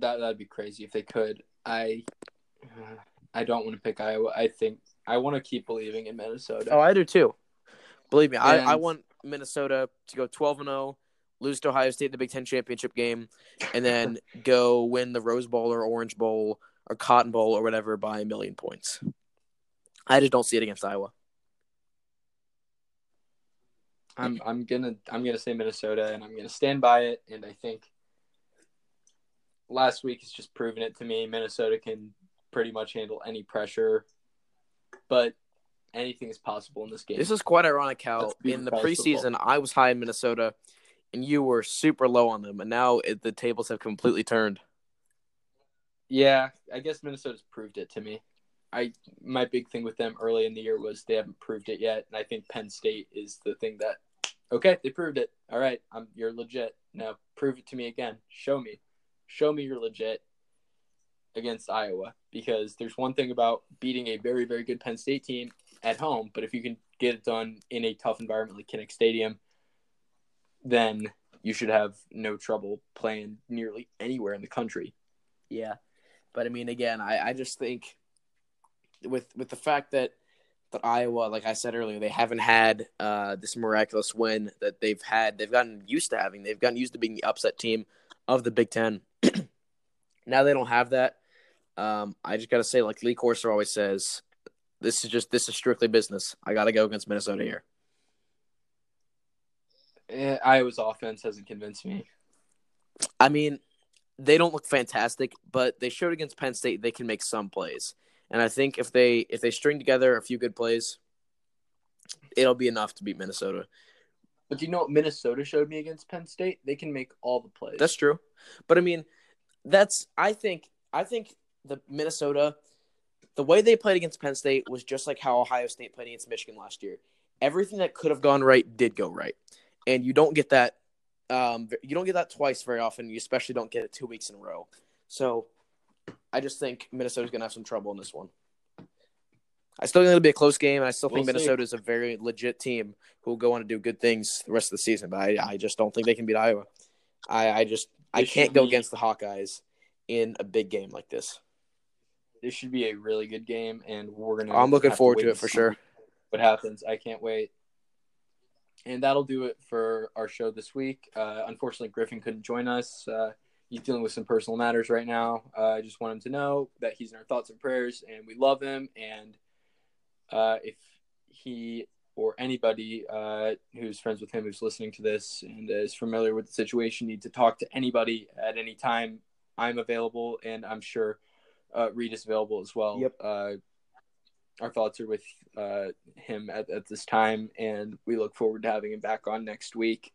That that'd be crazy if they could. I mm-hmm. I don't want to pick Iowa. I think I want to keep believing in Minnesota. Oh, I do too. Believe me, I, I want Minnesota to go 12 and 0, lose to Ohio State in the Big Ten championship game, and then go win the Rose Bowl or Orange Bowl or Cotton Bowl or whatever by a million points. I just don't see it against Iowa. I'm I'm gonna I'm gonna say Minnesota, and I'm gonna stand by it. And I think last week has just proven it to me. Minnesota can pretty much handle any pressure, but anything is possible in this game. This is quite ironic how in the preseason I was high in Minnesota, and you were super low on them, and now it, the tables have completely turned. Yeah, I guess Minnesota's proved it to me. I my big thing with them early in the year was they haven't proved it yet, and I think Penn State is the thing that okay, they proved it. All right, I'm you're legit. Now prove it to me again. Show me. Show me you're legit against Iowa because there's one thing about beating a very very good Penn State team at home, but if you can get it done in a tough environment like Kinnick Stadium, then you should have no trouble playing nearly anywhere in the country. Yeah, but I mean, again, I, I just think with with the fact that that Iowa, like I said earlier, they haven't had uh, this miraculous win that they've had. They've gotten used to having. They've gotten used to being the upset team of the Big Ten. Now they don't have that. Um, I just got to say, like Lee Corso always says, this is just this is strictly business. I got to go against Minnesota here. Eh, Iowa's offense hasn't convinced me. I mean, they don't look fantastic, but they showed against Penn State they can make some plays. And I think if they if they string together a few good plays, it'll be enough to beat Minnesota. But do you know what Minnesota showed me against Penn State? They can make all the plays. That's true. But I mean, that's I think I think the Minnesota the way they played against Penn State was just like how Ohio State played against Michigan last year. Everything that could have gone right did go right. And you don't get that um, you don't get that twice very often. You especially don't get it two weeks in a row. So I just think Minnesota's going to have some trouble in this one. I still think it'll be a close game, and I still think We'll see. Minnesota is a very legit team who will go on to do good things the rest of the season. But I, I just don't think they can beat Iowa. I, I just I This can't go be- against the Hawkeyes in a big game like this. this should be a really good game, and we're gonna. I'm looking forward wait to it for sure. What happens? I can't wait. And that'll do it for our show this week. Uh, unfortunately, Griffin couldn't join us. Uh, he's dealing with some personal matters right now. Uh, I just want him to know that he's in our thoughts and prayers, and we love him. And uh, if he or anybody uh, who's friends with him who's listening to this and is familiar with the situation need to talk to anybody at any time, I'm available, and I'm sure uh, Reid is available as well. Yep. Uh, our thoughts are with uh, him at, at this time, and we look forward to having him back on next week.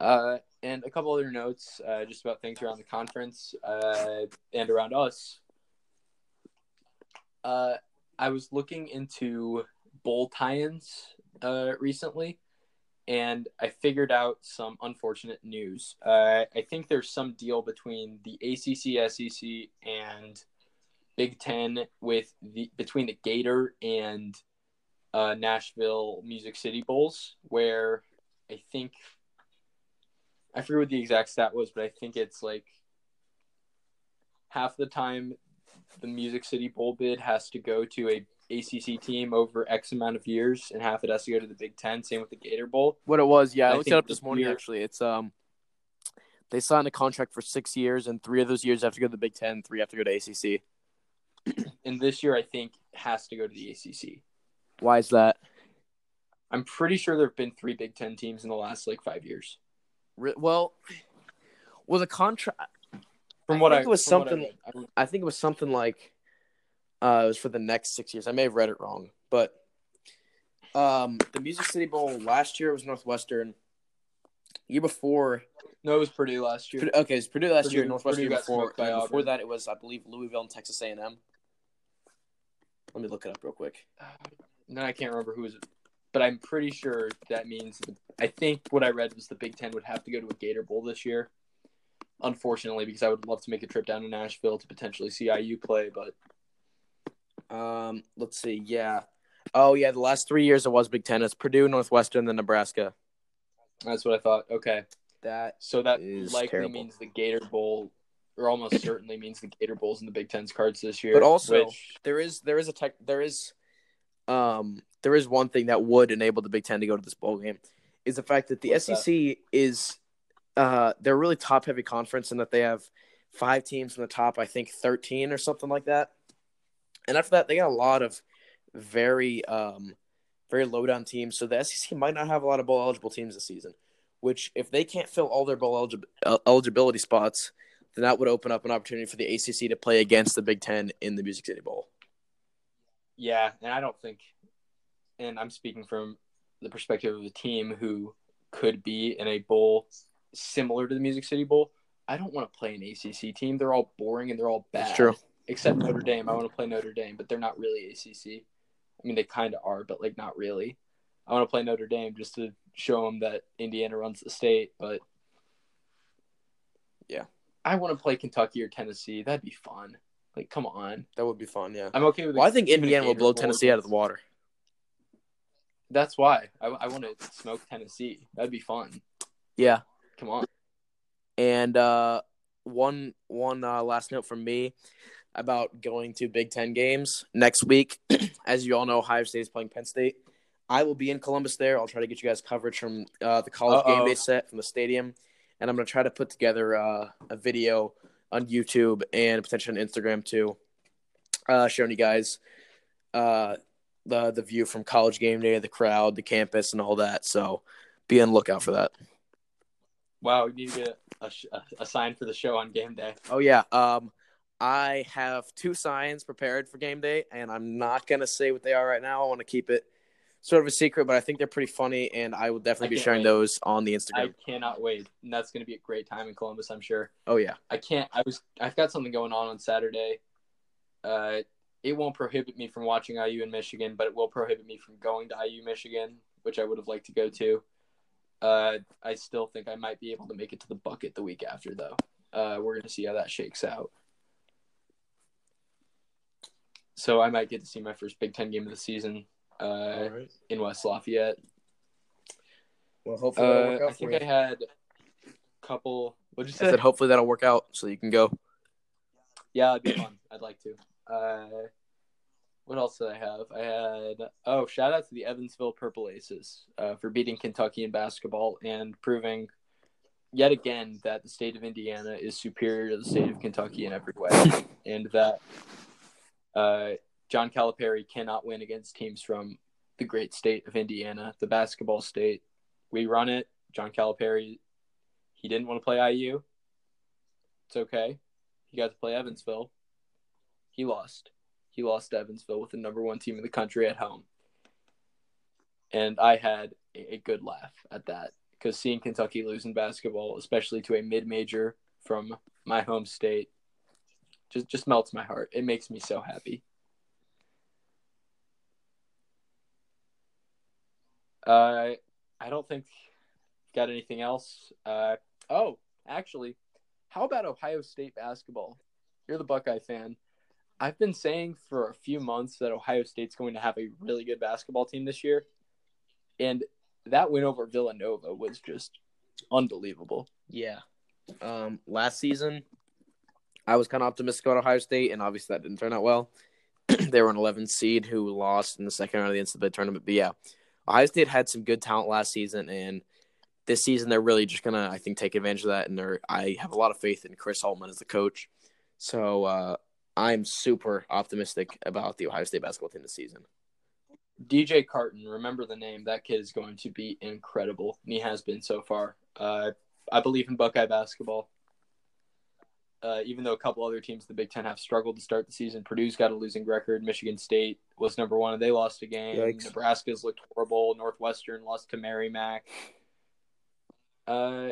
Uh, and a couple other notes uh, just about things around the conference uh, and around us. I was looking into bowl tie-ins uh, recently, and I figured out some unfortunate news. Uh, I think there's some deal between the ACC, SEC, and Big Ten with the between the Gator and uh, Nashville Music City Bowls, where I think I forget what the exact stat was, but I think it's like half the time the Music City Bowl bid has to go to a ACC team over X amount of years, and half it has to go to the Big Ten. Same with the Gator Bowl. What it was, yeah, I, I looked it up this morning. year- Actually, it's um, they signed a contract for six years, and three of those years have to go to the Big Ten, three have to go to ACC. And this year, I think has to go to the ACC. Why is that? I'm pretty sure there have been three Big Ten teams in the last like five years. Well, well, the contract. From what I I, think it was from I something- I I think it was something like uh, it was for the next six years. I may have read it wrong, but um, the Music City Bowl last year was Northwestern. Year before, no, it was Purdue last year. okay, it was Purdue last Purdue- year. Northwestern Purdue year before. smoked by and before that, it was I believe Louisville and Texas A and M. Let me look it up real quick. No, I can't remember who was it, but I'm pretty sure that means. I think what I read was the Big Ten would have to go to a Gator Bowl this year. Unfortunately, because I would love to make a trip down to Nashville to potentially see IU play, but Um, let's see. Yeah. Oh yeah, the last three years it was Big Ten. It's Purdue, Northwestern, then Nebraska. that's what I thought. Okay, That so that likely terrible. means the Gator Bowl, or almost certainly means the Gator Bowl's in the Big Ten's cards this year. But also, which, there is there is a tech there is um there is one thing that would enable the Big Ten to go to this bowl game is the fact that the What's? SEC is uh they're really top heavy conference in that they have five teams in the top I think thirteen or something like that, and after that they got a lot of very um very low down teams. So the SEC might not have a lot of bowl eligible teams this season. Which if they can't fill all their bowl eligi- eligibility spots, then that would open up an opportunity for the ACC to play against the Big Ten in the Music City Bowl. yeah, and I don't think and I'm speaking from the perspective of a team who could be in a bowl similar to the Music City Bowl. I don't want to play an ACC team. They're all boring and they're all bad. That's true. Except Notre Dame. I want to play Notre Dame, but they're not really ACC. I mean, they kind of are, but like not really. I want to play Notre Dame just to show them that Indiana runs the state, but Yeah. I want to play Kentucky or Tennessee. That'd be fun. Like, come on. That would be fun. Yeah. I'm okay with. Well, I think Indiana will blow Bowl, Tennessee out of the water. That's why I, I want to smoke Tennessee. That'd be fun. Yeah. Come on. And uh, one one uh, last note from me about going to Big Ten games next week. As you all know, Ohio State is playing Penn State. I will be in Columbus there. I'll try to get you guys coverage from uh, the college Uh-oh. game day set from the stadium, and I'm gonna try to put together uh, a video on YouTube and potentially on Instagram too, uh, showing you guys uh, the the view from college game day, the crowd, the campus, and all that. So be on lookout for that. Wow, to get a, a, a sign for the show on game day. Oh yeah. Um, I have two signs prepared for game day, and I'm not gonna say what they are right now. I want to keep it sort of a secret, but I think they're pretty funny, and I will I definitely be sharing wait. those on the Instagram. I cannot wait, and that's going to be a great time in Columbus, I'm sure. Oh yeah. I can't. I was. I've got something going on on Saturday. Uh, it won't prohibit me from watching IU in Michigan, but it will prohibit me from going to IU Michigan, which I would have liked to go to. Uh, I still think I might be able to make it to the bucket the week after, though. Uh, we're gonna see how that shakes out. So I might get to see my first Big Ten game of the season uh, right. in West Lafayette. Well, hopefully that'll work Uh, out I think for I had a couple. What'd you I say? said hopefully that'll work out so you can go. Yeah, it'd be fun. I'd like to. Uh, what else did I have? I had oh, shout out to the Evansville Purple Aces uh, for beating Kentucky in basketball and proving yet again that the state of Indiana is superior to the state of Kentucky in every way, and that uh, John Calipari cannot win against teams from the great state of Indiana, the basketball state. We run it. John Calipari, he didn't want to play IU. It's okay. He got to play Evansville. He lost. He lost Evansville with the number one team in the country at home. And I had a, a good laugh at that because seeing Kentucky losing basketball, especially to a mid major from my home state, just just melts my heart. It makes me so happy. Uh, I don't think got anything else. Uh, oh, actually, how about Ohio State basketball? You're the Buckeye fan. I've been saying for a few months that Ohio State's going to have a really good basketball team this year. And that win over Villanova was just unbelievable. Yeah. Um, last season, I was kind of optimistic about Ohio State, and obviously that didn't turn out well. they were an 11 seed who lost in the second round of the NCAA tournament. But yeah, Ohio State had some good talent last season, and this season they're really just gonna, I think, take advantage of that. And they're, I have a lot of faith in Chris Holtmann as the coach. So uh, I'm super optimistic about the Ohio State basketball team this season. DJ Carton, remember the name. That kid is going to be incredible, and he has been so far. Uh, I believe in Buckeye basketball. Uh, even though a couple other teams in the Big Ten have struggled to start the season, Purdue's got a losing record. Michigan State was number one, and they lost a game. Yikes. Nebraska's looked horrible. Northwestern lost to Merrimack. Uh,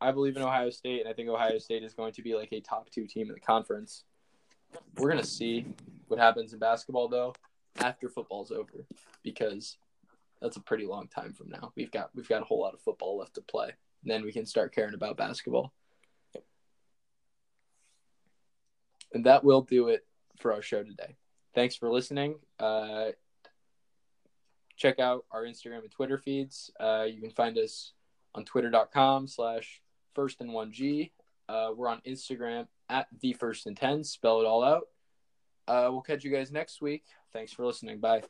I believe in Ohio State, and I think Ohio State is going to be like a top two team in the conference. We're gonna see what happens in basketball though after football's over, because that's a pretty long time from now. We've got we've got a whole lot of football left to play. And Then we can start caring about basketball. And that will do it for our show today. Thanks for listening. Uh, check out our Instagram and Twitter feeds. Uh, you can find us on twitter.com slash first and one G. Uh, we're on Instagram at the first and ten. Spell it all out. Uh, we'll catch you guys next week. Thanks for listening. Bye.